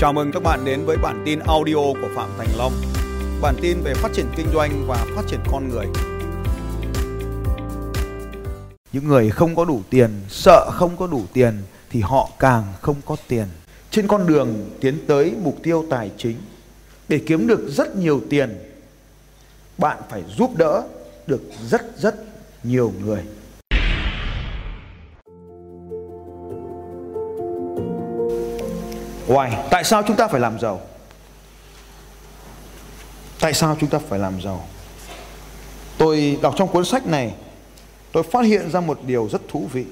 Chào mừng các bạn đến với bản tin audio của Phạm Thành Long. Bản tin về phát triển kinh doanh và phát triển con người. Những người không có đủ tiền, sợ không có đủ tiền thì họ càng không có tiền. Trên con đường tiến tới mục tiêu tài chính để kiếm được rất nhiều tiền, bạn phải giúp đỡ được rất rất nhiều người. Why? Tại sao chúng ta phải làm giàu? Tại sao chúng ta phải làm giàu? Tôi đọc trong cuốn sách này, tôi phát hiện ra một điều rất thú vị.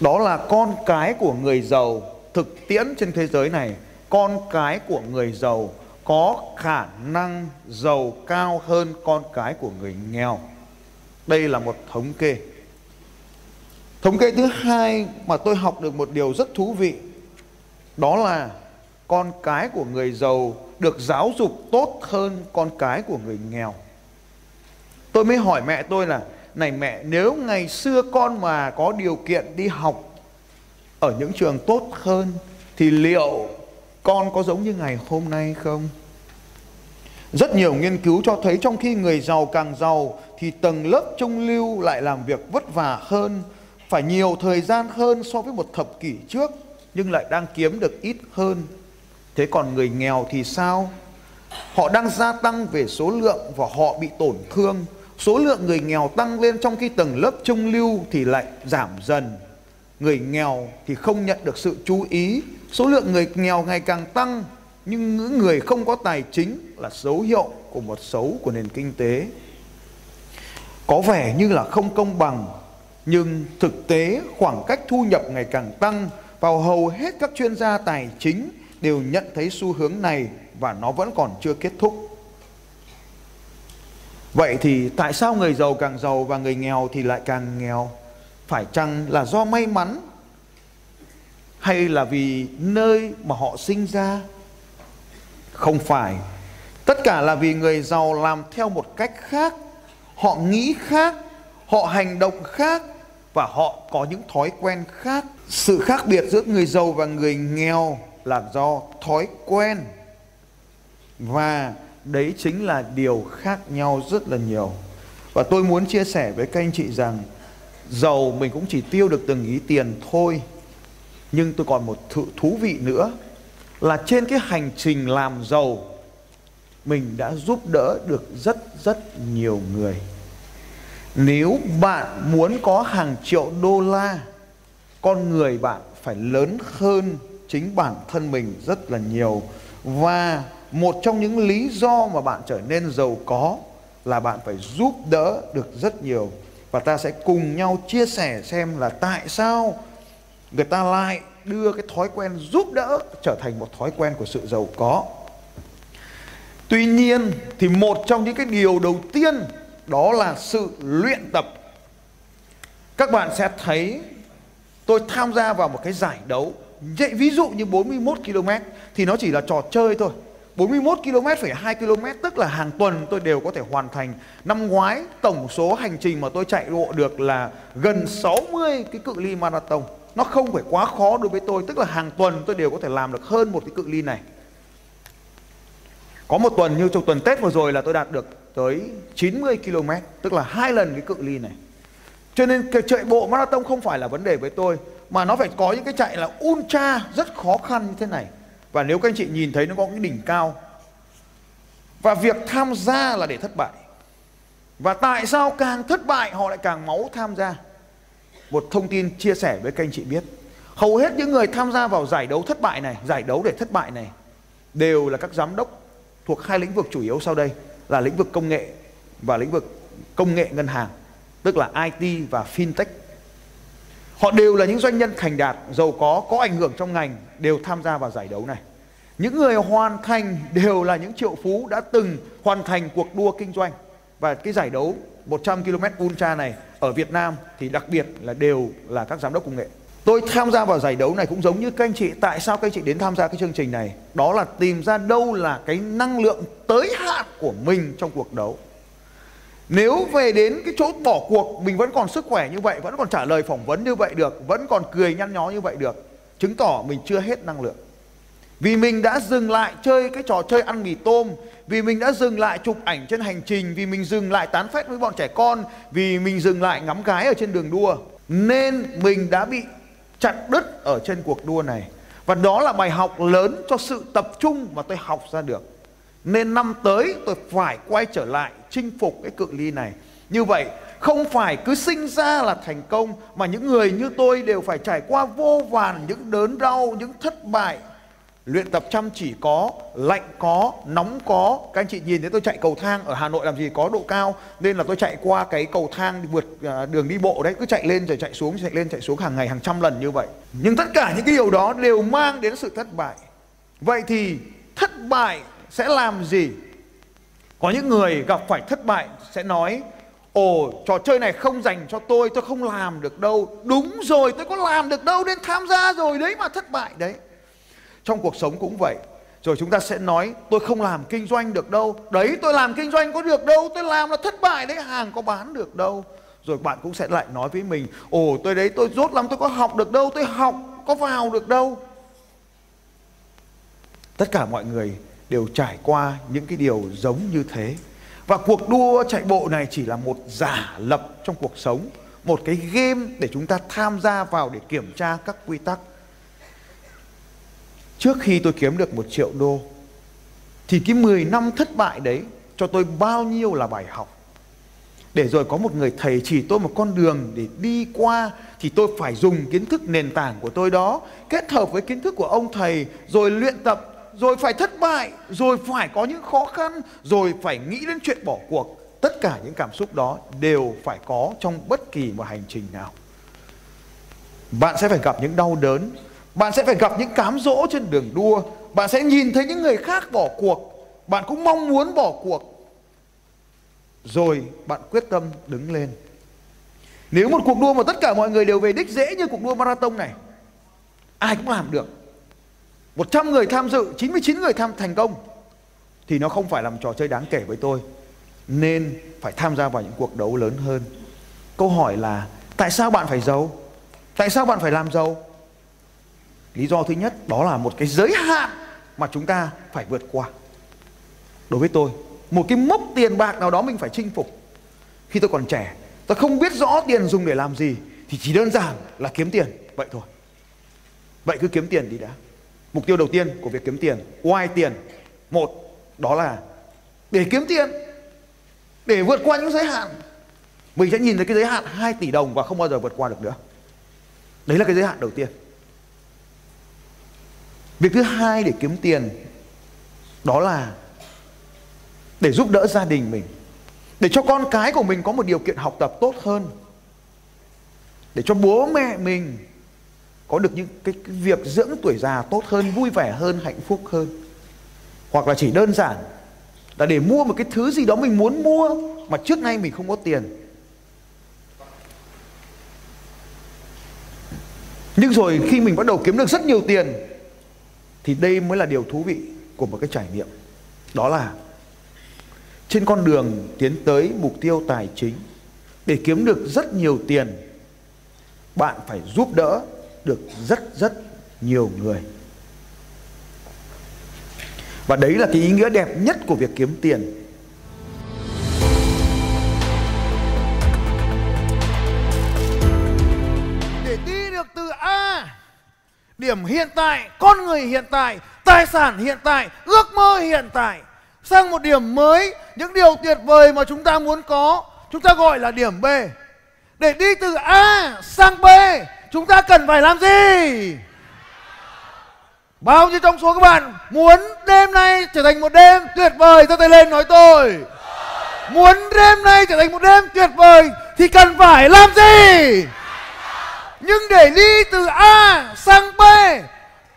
Đó là con cái của người giàu thực tiễn trên thế giới này, con cái của người giàu có khả năng giàu cao hơn con cái của người nghèo. Đây là một thống kê. Thống kê thứ hai mà tôi học được một điều rất thú vị đó là con cái của người giàu được giáo dục tốt hơn con cái của người nghèo. Tôi mới hỏi mẹ tôi là này mẹ nếu ngày xưa con mà có điều kiện đi học ở những trường tốt hơn thì liệu con có giống như ngày hôm nay không? Rất nhiều nghiên cứu cho thấy trong khi người giàu càng giàu thì tầng lớp trung lưu lại làm việc vất vả hơn, phải nhiều thời gian hơn so với một thập kỷ trước nhưng lại đang kiếm được ít hơn. Thế còn người nghèo thì sao? Họ đang gia tăng về số lượng và họ bị tổn thương. Số lượng người nghèo tăng lên trong khi tầng lớp trung lưu thì lại giảm dần. Người nghèo thì không nhận được sự chú ý. Số lượng người nghèo ngày càng tăng, nhưng những người không có tài chính là dấu hiệu của một xấu của nền kinh tế. Có vẻ như là không công bằng, nhưng thực tế khoảng cách thu nhập ngày càng tăng và hầu hết các chuyên gia tài chính đều nhận thấy xu hướng này và nó vẫn còn chưa kết thúc. Vậy thì tại sao người giàu càng giàu và người nghèo thì lại càng nghèo? Phải chăng là do may mắn hay là vì nơi mà họ sinh ra? Không phải. Tất cả là vì người giàu làm theo một cách khác, họ nghĩ khác, họ hành động khác và họ có những thói quen khác. Sự khác biệt giữa người giàu và người nghèo là do thói quen. Và đấy chính là điều khác nhau rất là nhiều. Và tôi muốn chia sẻ với các anh chị rằng giàu mình cũng chỉ tiêu được từng ý tiền thôi. Nhưng tôi còn một thú, thú vị nữa là trên cái hành trình làm giàu mình đã giúp đỡ được rất rất nhiều người. Nếu bạn muốn có hàng triệu đô la, con người bạn phải lớn hơn chính bản thân mình rất là nhiều. Và một trong những lý do mà bạn trở nên giàu có là bạn phải giúp đỡ được rất nhiều. Và ta sẽ cùng nhau chia sẻ xem là tại sao người ta lại đưa cái thói quen giúp đỡ trở thành một thói quen của sự giàu có. Tuy nhiên thì một trong những cái điều đầu tiên đó là sự luyện tập. Các bạn sẽ thấy tôi tham gia vào một cái giải đấu. Vậy ví dụ như 41 km thì nó chỉ là trò chơi thôi. 41 km phải 2 km tức là hàng tuần tôi đều có thể hoàn thành. Năm ngoái, tổng số hành trình mà tôi chạy bộ được là gần 60 cái cự ly marathon. Nó không phải quá khó đối với tôi, tức là hàng tuần tôi đều có thể làm được hơn một cái cự ly này. Có một tuần như trong tuần Tết vừa rồi là tôi đạt được tới 90 km, tức là hai lần cái cự ly này. Cho nên cái chạy bộ marathon không phải là vấn đề với tôi, mà nó phải có những cái chạy là ultra rất khó khăn như thế này. Và nếu các anh chị nhìn thấy nó có cái đỉnh cao. Và việc tham gia là để thất bại. Và tại sao càng thất bại họ lại càng máu tham gia? Một thông tin chia sẻ với các anh chị biết. Hầu hết những người tham gia vào giải đấu thất bại này, giải đấu để thất bại này đều là các giám đốc thuộc hai lĩnh vực chủ yếu sau đây là lĩnh vực công nghệ và lĩnh vực công nghệ ngân hàng, tức là IT và fintech. Họ đều là những doanh nhân thành đạt, giàu có, có ảnh hưởng trong ngành đều tham gia vào giải đấu này. Những người hoàn thành đều là những triệu phú đã từng hoàn thành cuộc đua kinh doanh. Và cái giải đấu 100 km ultra này ở Việt Nam thì đặc biệt là đều là các giám đốc công nghệ. Tôi tham gia vào giải đấu này cũng giống như các anh chị. Tại sao các anh chị đến tham gia cái chương trình này? Đó là tìm ra đâu là cái năng lượng tới hạn của mình trong cuộc đấu. Nếu về đến cái chỗ bỏ cuộc, Mình vẫn còn sức khỏe như vậy, Vẫn còn trả lời phỏng vấn như vậy được, Vẫn còn cười nhăn nhó như vậy được, Chứng tỏ mình chưa hết năng lượng. Vì mình đã dừng lại chơi cái trò chơi ăn mì tôm, Vì mình đã dừng lại chụp ảnh trên hành trình, Vì mình dừng lại tán phét với bọn trẻ con, Vì mình dừng lại ngắm gái ở trên đường đua, Nên mình đã bị chặn đứt ở trên cuộc đua này. Và đó là bài học lớn cho sự tập trung mà tôi học ra được. Nên năm tới tôi phải quay trở lại chinh phục cái cự ly này. Như vậy không phải cứ sinh ra là thành công Mà những người như tôi đều phải trải qua vô vàn những đớn đau, những thất bại Luyện tập chăm chỉ có, lạnh có, nóng có. Các anh chị nhìn thấy tôi chạy cầu thang ở Hà Nội làm gì có độ cao nên là tôi chạy qua cái cầu thang vượt à, đường đi bộ đấy cứ chạy lên rồi chạy xuống, chạy lên chạy xuống hàng ngày hàng trăm lần như vậy. Nhưng tất cả những cái điều đó đều mang đến sự thất bại. Vậy thì thất bại sẽ làm gì? Có những người gặp phải thất bại sẽ nói Ồ trò chơi này không dành cho tôi Tôi không làm được đâu Đúng rồi tôi có làm được đâu Nên tham gia rồi đấy mà thất bại đấy trong cuộc sống cũng vậy. Rồi chúng ta sẽ nói, tôi không làm kinh doanh được đâu. Đấy, tôi làm kinh doanh có được đâu, tôi làm là thất bại đấy, hàng có bán được đâu. Rồi bạn cũng sẽ lại nói với mình, ồ, tôi đấy, tôi rốt lắm, tôi có học được đâu, tôi học, có vào được đâu. Tất cả mọi người đều trải qua những cái điều giống như thế. Và cuộc đua chạy bộ này chỉ là một giả lập trong cuộc sống, một cái game để chúng ta tham gia vào để kiểm tra các quy tắc. Trước khi tôi kiếm được một triệu đô, Thì cái 10 năm thất bại đấy Cho tôi bao nhiêu là bài học. Để rồi có một người thầy chỉ tôi một con đường để đi qua, Thì tôi phải dùng kiến thức nền tảng của tôi đó, Kết hợp với kiến thức của ông thầy, Rồi luyện tập, Rồi phải thất bại, Rồi phải có những khó khăn, Rồi phải nghĩ đến chuyện bỏ cuộc. Tất cả những cảm xúc đó đều phải có trong bất kỳ một hành trình nào. Bạn sẽ phải gặp những đau đớn bạn sẽ phải gặp những cám dỗ trên đường đua. Bạn sẽ nhìn thấy những người khác bỏ cuộc. Bạn cũng mong muốn bỏ cuộc. Rồi bạn quyết tâm đứng lên. Nếu một cuộc đua mà tất cả mọi người đều về đích dễ như cuộc đua marathon này, ai cũng làm được. 100 người tham dự 99 người tham thành công, thì nó không phải làm trò chơi đáng kể với tôi. Nên phải tham gia vào những cuộc đấu lớn hơn. Câu hỏi là, tại sao bạn phải giàu tại sao bạn phải làm giàu? Lý do thứ nhất, đó là một cái giới hạn mà chúng ta phải vượt qua. Đối với tôi, một cái mốc tiền bạc nào đó mình phải chinh phục. Khi tôi còn trẻ, tôi không biết rõ tiền dùng để làm gì, thì chỉ đơn giản là kiếm tiền, vậy thôi. Vậy cứ kiếm tiền đi đã. Mục tiêu đầu tiên của việc kiếm tiền ngoài tiền, một, đó là để kiếm tiền, để vượt qua những giới hạn. Mình sẽ nhìn thấy cái giới hạn 2 tỷ đồng và không bao giờ vượt qua được nữa. Đấy là cái giới hạn đầu tiên. Việc thứ hai để kiếm tiền đó là để giúp đỡ gia đình mình. Để cho con cái của mình có một điều kiện học tập tốt hơn. Để cho bố mẹ mình có được những cái, cái việc dưỡng tuổi già tốt hơn, vui vẻ hơn, hạnh phúc hơn. Hoặc là chỉ đơn giản là để mua một cái thứ gì đó mình muốn mua mà trước nay mình không có tiền. Nhưng rồi khi mình bắt đầu kiếm được rất nhiều tiền thì đây mới là điều thú vị của một cái trải nghiệm. Đó là trên con đường tiến tới mục tiêu tài chính, để kiếm được rất nhiều tiền, bạn phải giúp đỡ được rất rất nhiều người. Và đấy là cái ý nghĩa đẹp nhất của việc kiếm tiền. Điểm hiện tại, con người hiện tại, tài sản hiện tại, ước mơ hiện tại sang một điểm mới, những điều tuyệt vời mà chúng ta muốn có, chúng ta gọi là điểm B. Để đi từ A sang B, chúng ta cần phải làm gì? Bao nhiêu trong số các bạn muốn đêm nay trở thành một đêm tuyệt vời giơ tay lên nói tôi. Muốn đêm nay trở thành một đêm tuyệt vời thì cần phải làm gì? Nhưng để đi từ A sang B,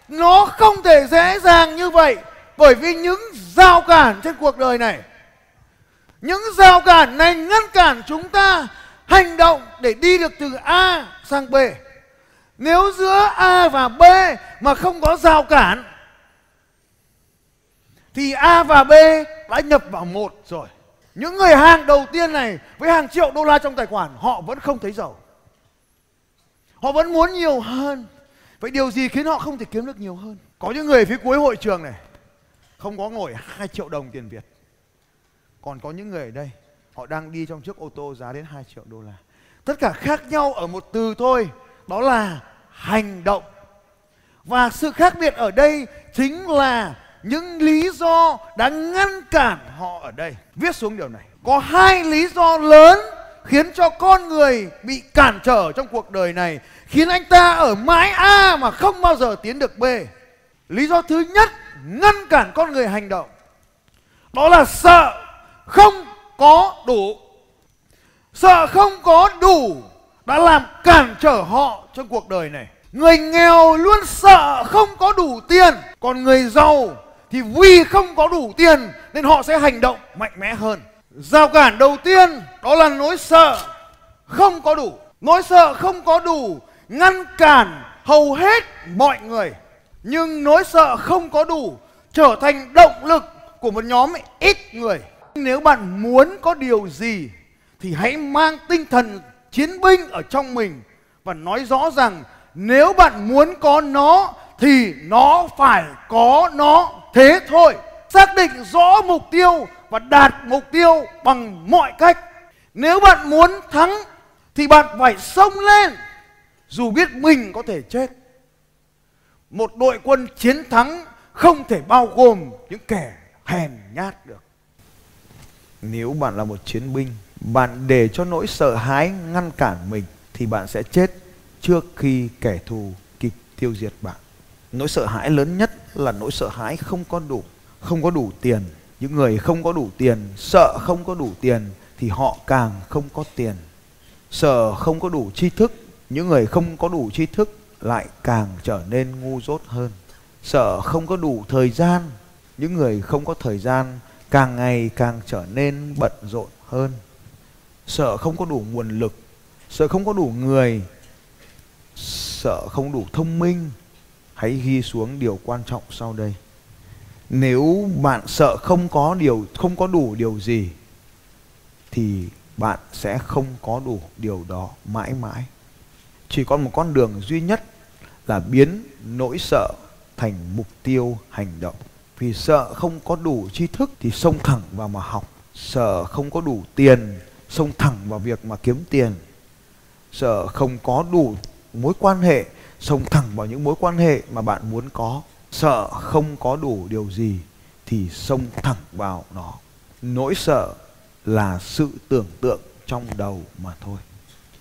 nó không thể dễ dàng như vậy bởi vì những rào cản trên cuộc đời này. Những rào cản này ngăn cản chúng ta hành động để đi được từ A sang B. Nếu giữa A và B mà không có rào cản, thì A và B đã nhập vào một rồi. Những người hàng đầu tiên này với hàng triệu đô la trong tài khoản, họ vẫn không thấy giàu. Họ vẫn muốn nhiều hơn. Vậy điều gì khiến họ không thể kiếm được nhiều hơn? có những người phía cuối hội trường này, không có ngồi 2 triệu đồng tiền Việt. Còn có những người ở đây, họ đang đi trong chiếc ô tô giá đến 2 triệu đô la. Tất cả khác nhau ở một từ thôi, đó là hành động. Và sự khác biệt ở đây chính là những lý do đã ngăn cản họ ở đây. Viết xuống điều này. Có hai lý do lớn khiến cho con người bị cản trở trong cuộc đời này, khiến anh ta ở mãi A mà không bao giờ tiến được B. Lý do thứ nhất, ngăn cản con người hành động. Đó là sợ không có đủ. Sợ không có đủ đã làm cản trở họ trong cuộc đời này. Người nghèo luôn sợ không có đủ tiền, còn người giàu thì vì không có đủ tiền nên họ sẽ hành động mạnh mẽ hơn rào cản đầu tiên đó là nỗi sợ không có đủ. Nỗi sợ không có đủ ngăn cản hầu hết mọi người. Nhưng nỗi sợ không có đủ trở thành động lực của một nhóm ít người. Nếu bạn muốn có điều gì thì hãy mang tinh thần chiến binh ở trong mình và nói rõ rằng nếu bạn muốn có nó thì nó phải có nó. Thế thôi. Xác định rõ mục tiêu và đạt mục tiêu bằng mọi cách. Nếu bạn muốn thắng, thì bạn phải xông lên, dù biết mình có thể chết. Một đội quân chiến thắng không thể bao gồm những kẻ hèn nhát được. Nếu bạn là một chiến binh, bạn để cho nỗi sợ hãi ngăn cản mình, thì bạn sẽ chết trước khi kẻ thù kịp tiêu diệt bạn. Nỗi sợ hãi lớn nhất là nỗi sợ hãi không có đủ, không có đủ tiền những người không có đủ tiền, sợ không có đủ tiền thì họ càng không có tiền. Sợ không có đủ tri thức, những người không có đủ tri thức lại càng trở nên ngu dốt hơn. Sợ không có đủ thời gian, những người không có thời gian càng ngày càng trở nên bận rộn hơn. Sợ không có đủ nguồn lực, sợ không có đủ người, sợ không đủ thông minh. Hãy ghi xuống điều quan trọng sau đây nếu bạn sợ không có điều, không có đủ điều gì, thì bạn sẽ không có đủ điều đó mãi mãi. Chỉ còn một con đường duy nhất là biến nỗi sợ thành mục tiêu hành động. Vì sợ không có đủ tri thức thì xông thẳng vào mà học. Sợ không có đủ tiền, xông thẳng vào việc mà kiếm tiền. Sợ không có đủ mối quan hệ, xông thẳng vào những mối quan hệ mà bạn muốn có sợ không có đủ điều gì thì xông thẳng vào nó. Nỗi sợ là sự tưởng tượng trong đầu mà thôi.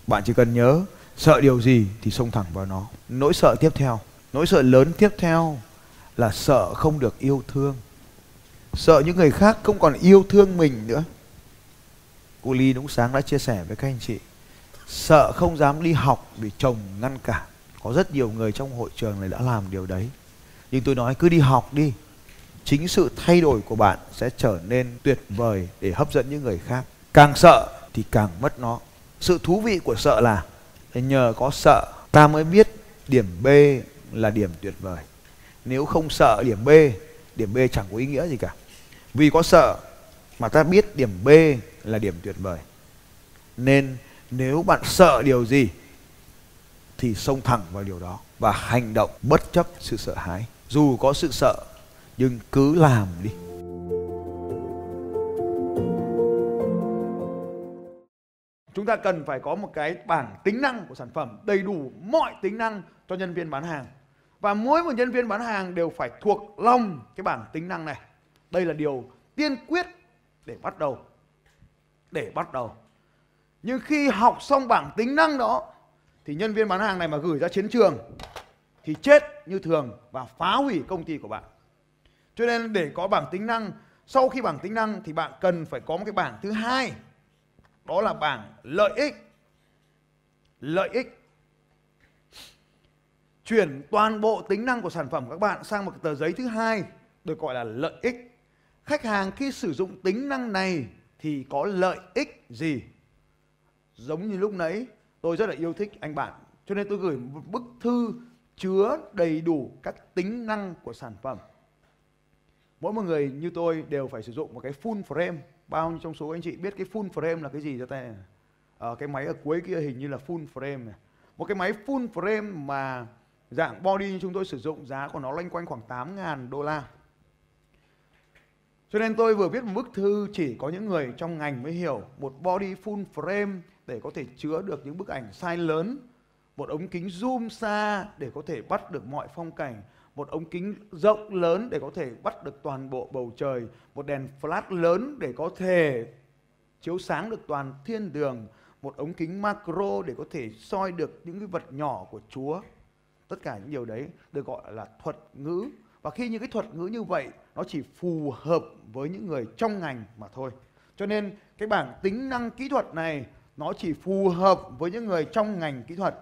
Bạn chỉ cần nhớ, sợ điều gì thì xông thẳng vào nó. Nỗi sợ tiếp theo, nỗi sợ lớn tiếp theo là sợ không được yêu thương. Sợ những người khác không còn yêu thương mình nữa. Cô ly đúng sáng đã chia sẻ với các anh chị, sợ không dám đi học vì chồng ngăn cản. Có rất nhiều người trong hội trường này đã làm điều đấy nhưng tôi nói cứ đi học đi. Chính sự thay đổi của bạn sẽ trở nên tuyệt vời để hấp dẫn những người khác. Càng sợ thì càng mất nó. Sự thú vị của sợ là nhờ có sợ, ta mới biết điểm b là điểm tuyệt vời. Nếu không sợ điểm b điểm b chẳng có ý nghĩa gì cả. Vì có sợ mà ta biết điểm b là điểm tuyệt vời. Nên nếu bạn sợ điều gì thì xông thẳng vào điều đó và hành động bất chấp sự sợ hãi dù có sự sợ, nhưng cứ làm đi. Chúng ta cần phải có một cái bảng tính năng của sản phẩm, đầy đủ mọi tính năng cho nhân viên bán hàng. Và mỗi một nhân viên bán hàng đều phải thuộc lòng cái bảng tính năng này. Đây là điều tiên quyết để bắt đầu. Để bắt đầu. Nhưng khi học xong bảng tính năng đó, thì nhân viên bán hàng này mà gửi ra chiến trường thì chết như thường và phá hủy công ty của bạn. Cho nên để có bảng tính năng, sau khi bảng tính năng thì bạn cần phải có một cái bảng thứ hai. Đó là bảng lợi ích. Lợi ích. Chuyển toàn bộ tính năng của sản phẩm các bạn sang một tờ giấy thứ hai, được gọi là lợi ích. Khách hàng khi sử dụng tính năng này thì có lợi ích gì? Giống như lúc nãy, tôi rất là yêu thích anh bạn, cho nên tôi gửi một bức thư chứa đầy đủ các tính năng của sản phẩm. Mỗi một người như tôi đều phải sử dụng một cái full frame. Bao nhiêu trong số anh chị biết cái full frame là cái gì cho tay này? Ở cái máy ở cuối kia hình như là full frame này. Một cái máy full frame mà dạng body chúng tôi sử dụng giá của nó loanh quanh khoảng 8.000 đô la. Cho nên tôi vừa viết một bức thư chỉ có những người trong ngành mới hiểu một body full frame để có thể chứa được những bức ảnh size lớn, một ống kính zoom xa để có thể bắt được mọi phong cảnh, một ống kính rộng lớn để có thể bắt được toàn bộ bầu trời, một đèn flash lớn để có thể chiếu sáng được toàn thiên đường, một ống kính macro để có thể soi được những cái vật nhỏ của Chúa. Tất cả những điều đấy được gọi là thuật ngữ. Và khi những cái thuật ngữ như vậy nó chỉ phù hợp với những người trong ngành mà thôi. Cho nên cái bảng tính năng kỹ thuật này nó chỉ phù hợp với những người trong ngành kỹ thuật.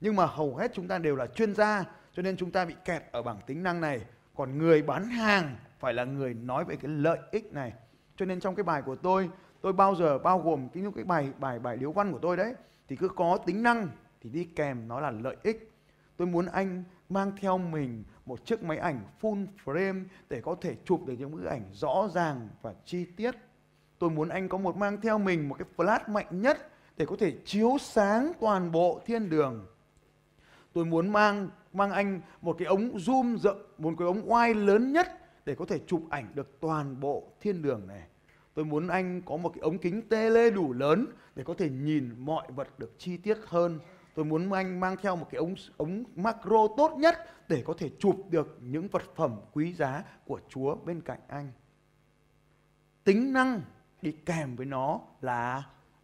Nhưng mà hầu hết chúng ta đều là chuyên gia, cho nên chúng ta bị kẹt ở bảng tính năng này. Còn người bán hàng phải là người nói về cái lợi ích này. Cho nên trong cái bài của tôi tôi bao giờ bao gồm cái những cái bài bài bài điếu văn của tôi đấy, thì cứ có tính năng thì đi kèm nó là lợi ích tôi muốn anh mang theo mình một chiếc máy ảnh full frame để có thể chụp được những bức ảnh rõ ràng và chi tiết tôi muốn anh có một mang theo mình một cái flash mạnh nhất để có thể chiếu sáng toàn bộ thiên đường tôi muốn mang mang anh một cái ống zoom rộng, một cái ống wide lớn nhất để có thể chụp ảnh được toàn bộ thiên đường này Tôi muốn anh có một cái ống kính tele đủ lớn để có thể nhìn mọi vật được chi tiết hơn. Tôi muốn anh mang theo một cái ống ống macro tốt nhất để có thể chụp được những vật phẩm quý giá của Chúa bên cạnh anh. Tính năng đi kèm với nó là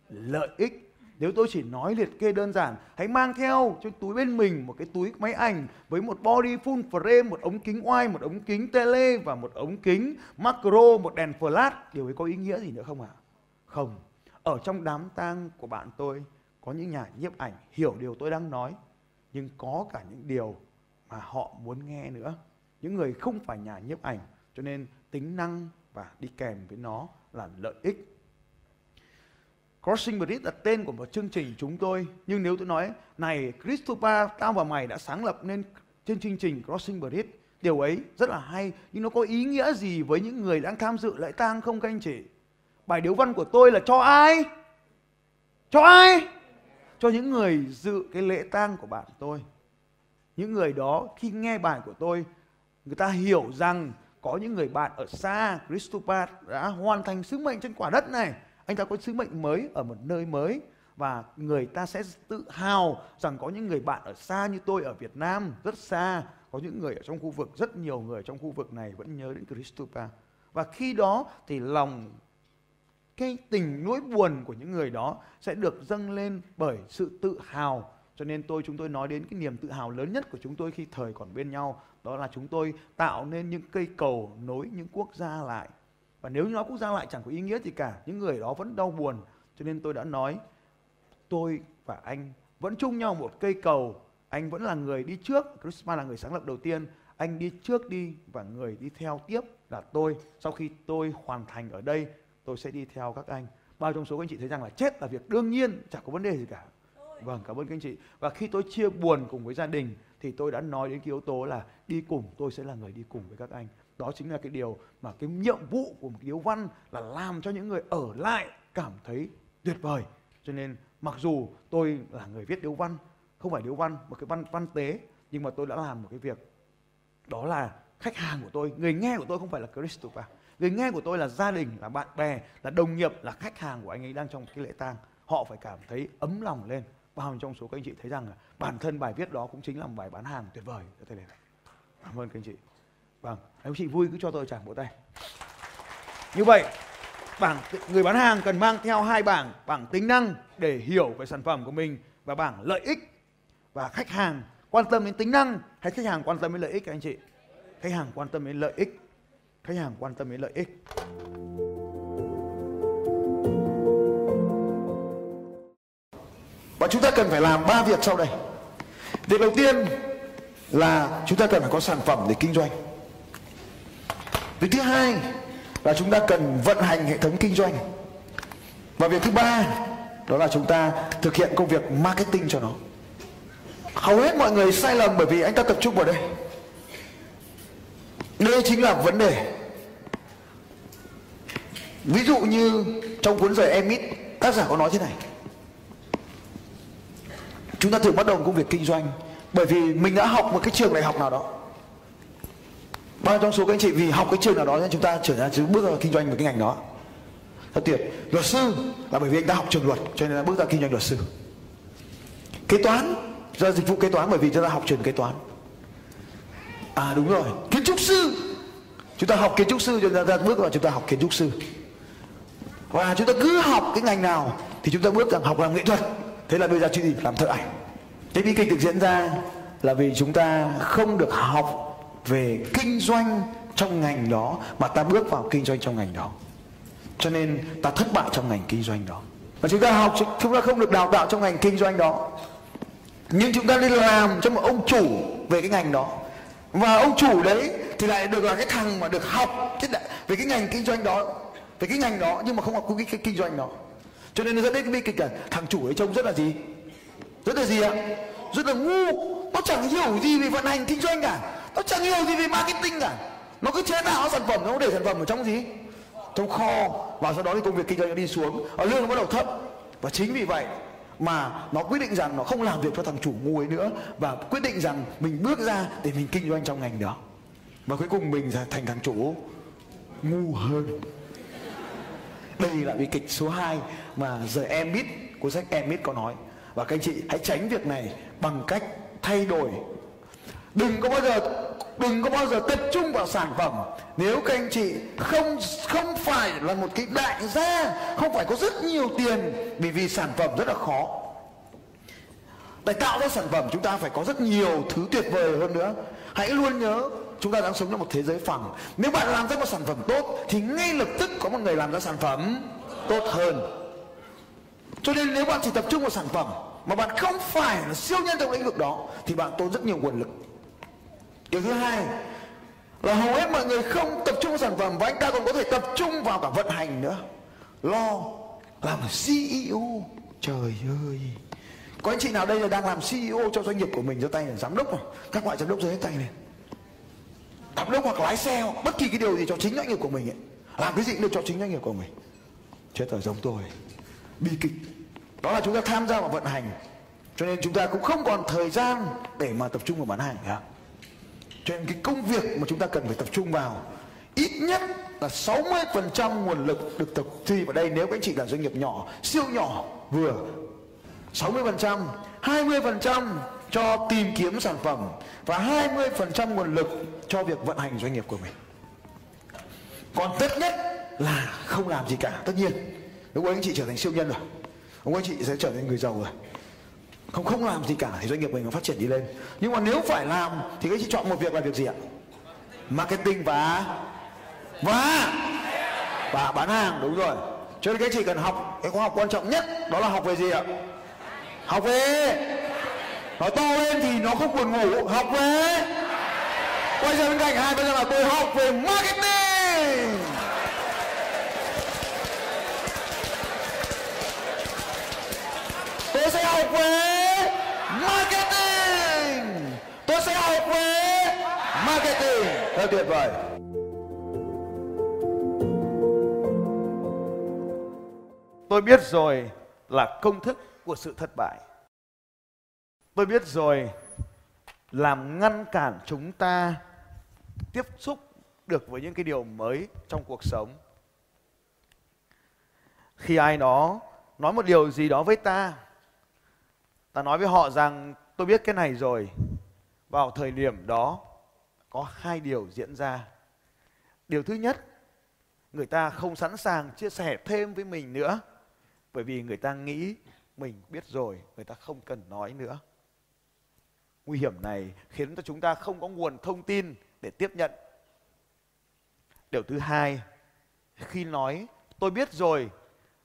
lợi ích nếu tôi chỉ nói liệt kê đơn giản, hãy mang theo trong túi bên mình một cái túi máy ảnh với một body full frame, một ống kính oai một ống kính tele và một ống kính macro, một đèn flash. Điều ấy có ý nghĩa gì nữa không ạ? À? Không. Ở trong đám tang của bạn tôi có những nhà nhiếp ảnh hiểu điều tôi đang nói, nhưng có cả những điều mà họ muốn nghe nữa. Những người không phải nhà nhiếp ảnh, cho nên tính năng và đi kèm với nó là lợi ích Crossing Bridge là tên của một chương trình chúng tôi. Nhưng nếu tôi nói, này Christopher, tao và mày đã sáng lập nên trên chương trình Crossing Bridge. Điều ấy rất là hay, nhưng nó có ý nghĩa gì với những người đang tham dự lễ tang không các anh chị? Bài điếu văn của tôi là cho ai? Cho ai? Cho những người dự cái lễ tang của bạn tôi. Những người đó khi nghe bài của tôi, người ta hiểu rằng có những người bạn ở xa, Christopher đã hoàn thành sứ mệnh trên quả đất này anh ta có sứ mệnh mới ở một nơi mới và người ta sẽ tự hào rằng có những người bạn ở xa như tôi ở Việt Nam, rất xa. Có những người ở trong khu vực, rất nhiều người trong khu vực này vẫn nhớ đến Christopher. Và khi đó thì lòng, cái tình nỗi buồn của những người đó sẽ được dâng lên bởi sự tự hào. Cho nên tôi, chúng tôi nói đến cái niềm tự hào lớn nhất của chúng tôi khi thời còn bên nhau, đó là chúng tôi tạo nên những cây cầu nối những quốc gia lại và nếu như nói quốc gia lại chẳng có ý nghĩa gì cả, những người đó vẫn đau buồn, cho nên tôi đã nói, tôi và anh vẫn chung nhau một cây cầu, anh vẫn là người đi trước, Christmas là người sáng lập đầu tiên, anh đi trước đi và người đi theo tiếp là tôi. Sau khi tôi hoàn thành ở đây, tôi sẽ đi theo các anh. Bao trong số các anh chị thấy rằng là chết là việc đương nhiên chẳng có vấn đề gì cả. Vâng cảm ơn các anh chị. Và khi tôi chia buồn cùng với gia đình, thì tôi đã nói đến cái yếu tố là đi cùng, tôi sẽ là người đi cùng với các anh đó chính là cái điều mà cái nhiệm vụ của một điếu văn là làm cho những người ở lại cảm thấy tuyệt vời. Cho nên mặc dù tôi là người viết điếu văn, không phải điếu văn, một cái văn văn tế, nhưng mà tôi đã làm một cái việc. Đó là khách hàng của tôi, người nghe của tôi không phải là Christopher. Người nghe của tôi là gia đình, là bạn bè, là đồng nghiệp, là khách hàng của anh ấy đang trong cái lễ tang. Họ phải cảm thấy ấm lòng lên. Bao trong số các anh chị thấy rằng là bản thân bài viết đó cũng chính là một bài bán hàng tuyệt vời cho thế này. Cảm ơn các anh chị. Vâng, nếu chị vui cứ cho tôi chẳng bộ tay. Như vậy, bảng người bán hàng cần mang theo hai bảng, bảng tính năng để hiểu về sản phẩm của mình và bảng lợi ích. Và khách hàng quan tâm đến tính năng hay khách hàng quan tâm đến lợi ích các anh chị? Khách hàng quan tâm đến lợi ích. Khách hàng quan tâm đến lợi ích. Và chúng ta cần phải làm ba việc sau đây. Việc đầu tiên là chúng ta cần phải có sản phẩm để kinh doanh. Việc thứ hai là chúng ta cần vận hành hệ thống kinh doanh. Và việc thứ ba đó là chúng ta thực hiện công việc marketing cho nó. Hầu hết mọi người sai lầm bởi vì anh ta tập trung vào đây. Đây chính là vấn đề. Ví dụ như trong cuốn rời Emit, tác giả có nói thế này. Chúng ta thường bắt đầu công việc kinh doanh bởi vì mình đã học một cái trường đại học nào đó bao trong số các anh chị vì học cái trường nào đó nên chúng ta trở ra bước vào kinh doanh về cái ngành đó. Thật tuyệt. Luật sư là bởi vì anh ta học trường luật, cho nên là bước ra kinh doanh luật sư. Kế toán, do dịch vụ kế toán bởi vì chúng ta học trường kế toán. À đúng rồi. Kiến trúc sư. Chúng ta học kiến trúc sư, cho nên ta bước vào chúng ta học kiến trúc sư. Và chúng ta cứ học cái ngành nào thì chúng ta bước rằng học làm nghệ thuật. Thế là bây giờ chuyện gì làm thợ ảnh. Cái bi kịch được diễn ra là vì chúng ta không được học về kinh doanh trong ngành đó mà ta bước vào kinh doanh trong ngành đó. Cho nên ta thất bại trong ngành kinh doanh đó. Và chúng ta học chúng ta không được đào tạo trong ngành kinh doanh đó. Nhưng chúng ta đi làm cho một ông chủ về cái ngành đó. Và ông chủ đấy thì lại được là cái thằng mà được học cái về cái ngành kinh doanh đó về cái ngành đó nhưng mà không học cái, cái kinh doanh đó. Cho nên nó dẫn đến cái bi kịch là thằng chủ ấy trông rất là gì? Rất là gì ạ? Rất là ngu. Nó chẳng hiểu gì về vận hành kinh doanh cả nó chẳng hiểu gì về marketing cả. Nó cứ chế tạo sản phẩm, nó để sản phẩm ở trong gì. Trong kho, và sau đó thì công việc kinh doanh nó đi xuống ở lương nó bắt đầu thấp. Và chính vì vậy mà nó quyết định rằng nó không làm việc cho thằng chủ ngu ấy nữa, và quyết định rằng mình bước ra để mình kinh doanh trong ngành đó. Và cuối cùng mình thành thằng chủ ngu hơn. Đây là bi kịch số 2 mà giờ em biết cuốn sách em biết có nói. Và các anh chị hãy tránh việc này bằng cách thay đổi. Đừng có bao giờ đừng có bao giờ tập trung vào sản phẩm. Nếu các anh chị không không phải là một cái đại gia, không phải có rất nhiều tiền vì vì sản phẩm rất là khó. Để tạo ra sản phẩm, chúng ta phải có rất nhiều thứ tuyệt vời hơn nữa. Hãy luôn nhớ, chúng ta đang sống trong một thế giới phẳng. Nếu bạn làm ra một sản phẩm tốt, thì ngay lập tức có một người làm ra sản phẩm tốt hơn. Cho nên nếu bạn chỉ tập trung vào sản phẩm, mà bạn không phải là siêu nhân trong lĩnh vực đó, thì bạn tốn rất nhiều nguồn lực điều thứ hai là hầu hết mọi người không tập trung vào sản phẩm và anh ta còn có thể tập trung vào cả vận hành nữa. Lo làm CEO trời ơi. Có anh chị nào đây là đang làm CEO cho doanh nghiệp của mình cho tay này giám đốc rồi các loại giám đốc giơ hết tay này, giám đốc hoặc lái xe hoặc bất kỳ cái điều gì cho chính doanh nghiệp của mình ấy. Làm cái gì cũng được cho chính doanh nghiệp của mình. Chết rồi giống tôi. Bi kịch. Đó là chúng ta tham gia vào vận hành. Cho nên chúng ta cũng không còn thời gian để mà tập trung vào bán hàng nữa cho nên cái công việc mà chúng ta cần phải tập trung vào ít nhất là 60% nguồn lực được tập trung vào đây nếu các anh chị là doanh nghiệp nhỏ, siêu nhỏ, vừa 60%, 20% cho tìm kiếm sản phẩm và 20% nguồn lực cho việc vận hành doanh nghiệp của mình. Còn tất nhất là không làm gì cả, tất nhiên. Lúc anh chị trở thành siêu nhân rồi. Ông anh chị sẽ trở thành người giàu rồi không không làm gì cả thì doanh nghiệp mình nó phát triển đi lên. Nhưng mà nếu phải làm thì các chị chọn một việc là việc gì ạ? Marketing và và và bán hàng, đúng rồi. Cho nên các chị cần học cái khóa học quan trọng nhất, đó là học về gì ạ? Học về nói to lên thì nó không buồn ngủ. Học về quay ra bên cạnh hai bây giờ là tôi học về marketing. Tôi sẽ học về marketing tôi sẽ học về marketing tuyệt vời. Tôi biết rồi là công thức của sự thất bại. Tôi biết rồi làm ngăn cản chúng ta tiếp xúc được với những cái điều mới trong cuộc sống. Khi ai đó nói một điều gì đó với ta ta nói với họ rằng, tôi biết cái này rồi. Vào thời điểm đó có hai điều diễn ra. Điều thứ nhất, người ta không sẵn sàng chia sẻ thêm với mình nữa, bởi vì người ta nghĩ mình biết rồi, người ta không cần nói nữa. Nguy hiểm này khiến cho chúng ta không có nguồn thông tin để tiếp nhận. Điều thứ hai, khi nói, tôi biết rồi,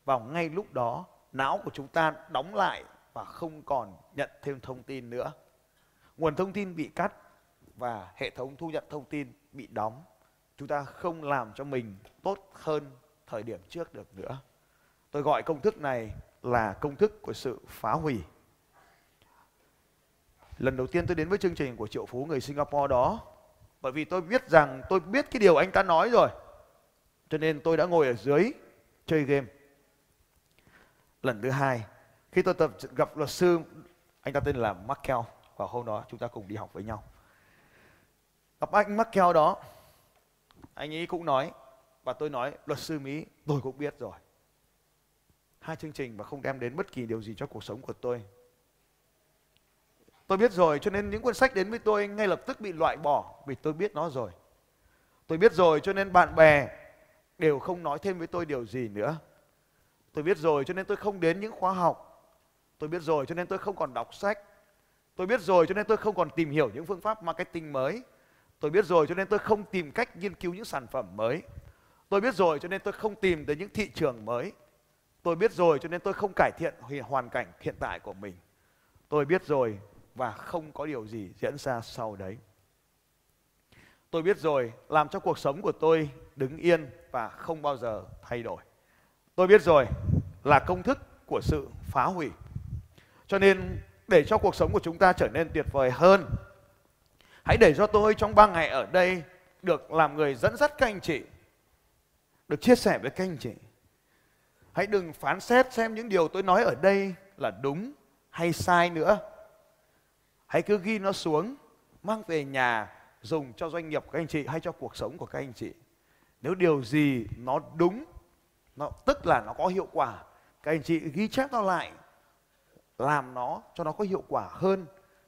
vào ngay lúc đó, não của chúng ta đóng lại và không còn nhận thêm thông tin nữa. Nguồn thông tin bị cắt và hệ thống thu nhận thông tin bị đóng. Chúng ta không làm cho mình tốt hơn thời điểm trước được nữa. Tôi gọi công thức này là công thức của sự phá hủy. Lần đầu tiên tôi đến với chương trình của Triệu Phú người Singapore đó, bởi vì tôi biết rằng tôi biết cái điều anh ta nói rồi. Cho nên tôi đã ngồi ở dưới chơi game. Lần thứ hai, khi tôi tập gặp luật sư, anh ta tên là Markel, và hôm đó chúng ta cùng đi học với nhau gặp anh Markel đó. Anh ấy cũng nói và tôi nói, luật sư Mỹ, tôi cũng biết rồi. Hai chương trình và không đem đến bất kỳ điều gì cho cuộc sống của tôi. Tôi biết rồi, cho nên những cuốn sách đến với tôi ngay lập tức bị loại bỏ vì tôi biết nó rồi. Tôi biết rồi, cho nên bạn bè đều không nói thêm với tôi điều gì nữa. Tôi biết rồi, cho nên tôi không đến những khóa học. Tôi biết rồi, cho nên tôi không còn đọc sách. Tôi biết rồi, cho nên tôi không còn tìm hiểu những phương pháp marketing mới tôi biết rồi cho nên tôi không tìm cách nghiên cứu những sản phẩm mới. Tôi biết rồi cho nên tôi không tìm tới những thị trường mới. Tôi biết rồi cho nên tôi không cải thiện hoàn cảnh hiện tại của mình. Tôi biết rồi và không có điều gì diễn ra sau đấy. Tôi biết rồi, làm cho cuộc sống của tôi đứng yên và không bao giờ thay đổi. Tôi biết rồi là công thức của sự phá hủy. Cho nên để cho cuộc sống của chúng ta trở nên tuyệt vời hơn hãy để cho tôi trong ba ngày ở đây được làm người dẫn dắt các anh chị, được chia sẻ với các anh chị. Hãy đừng phán xét xem những điều tôi nói ở đây là đúng hay sai nữa. Hãy cứ ghi nó xuống, mang về nhà dùng cho doanh nghiệp các anh chị hay cho cuộc sống của các anh chị. Nếu điều gì nó đúng, nó, tức là nó có hiệu quả, các anh chị ghi chép nó lại, làm nó cho nó có hiệu quả hơn.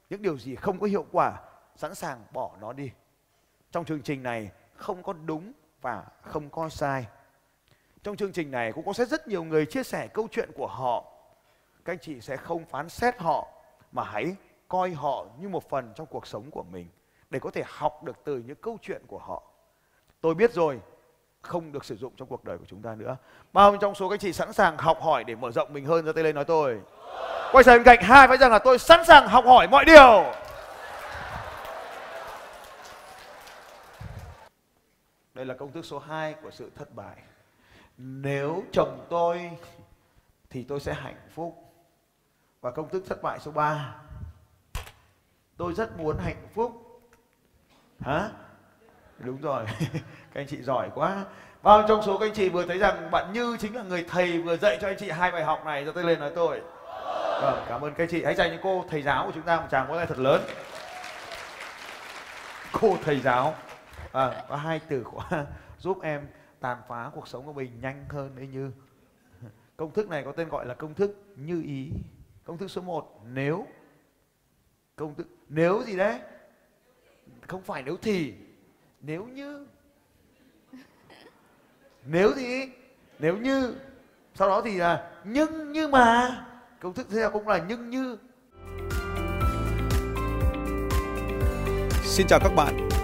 Những điều gì không có hiệu quả sẵn sàng bỏ nó đi. Trong chương trình này, không có đúng và không có sai. Trong chương trình này cũng có sẽ rất nhiều người chia sẻ câu chuyện của họ. Các anh chị sẽ không phán xét họ, mà hãy coi họ như một phần trong cuộc sống của mình để có thể học được từ những câu chuyện của họ. Tôi biết rồi, không được sử dụng trong cuộc đời của chúng ta nữa. Bao nhiêu trong số các anh chị sẵn sàng học hỏi để mở rộng mình hơn ra tay lên nói tôi? Quay sang bên cạnh hai phải rằng là tôi sẵn sàng học hỏi mọi điều. Đây là công thức số 2 của sự thất bại. Nếu chồng tôi thì tôi sẽ hạnh phúc. Và công thức thất bại số 3 tôi rất muốn hạnh phúc. Hả? Đúng rồi. Các anh chị giỏi quá. Bao trong số các anh chị vừa thấy rằng bạn như chính là người thầy vừa dạy cho anh chị hai bài học này cho tôi lên nói tôi? Vâng cảm ơn các anh chị. Hãy dành những cô thầy giáo của chúng ta một tràng vỗ tay thật lớn. Cô thầy giáo à, có hai từ khóa giúp em tàn phá cuộc sống của mình nhanh hơn đấy như công thức này có tên gọi là công thức như ý. Công thức số 1 nếu. Công thức nếu gì đấy? Không phải nếu thì. Nếu như. Nếu gì nếu như. Sau đó thì là nhưng như mà. Công thức theo cũng là nhưng như. Xin chào các bạn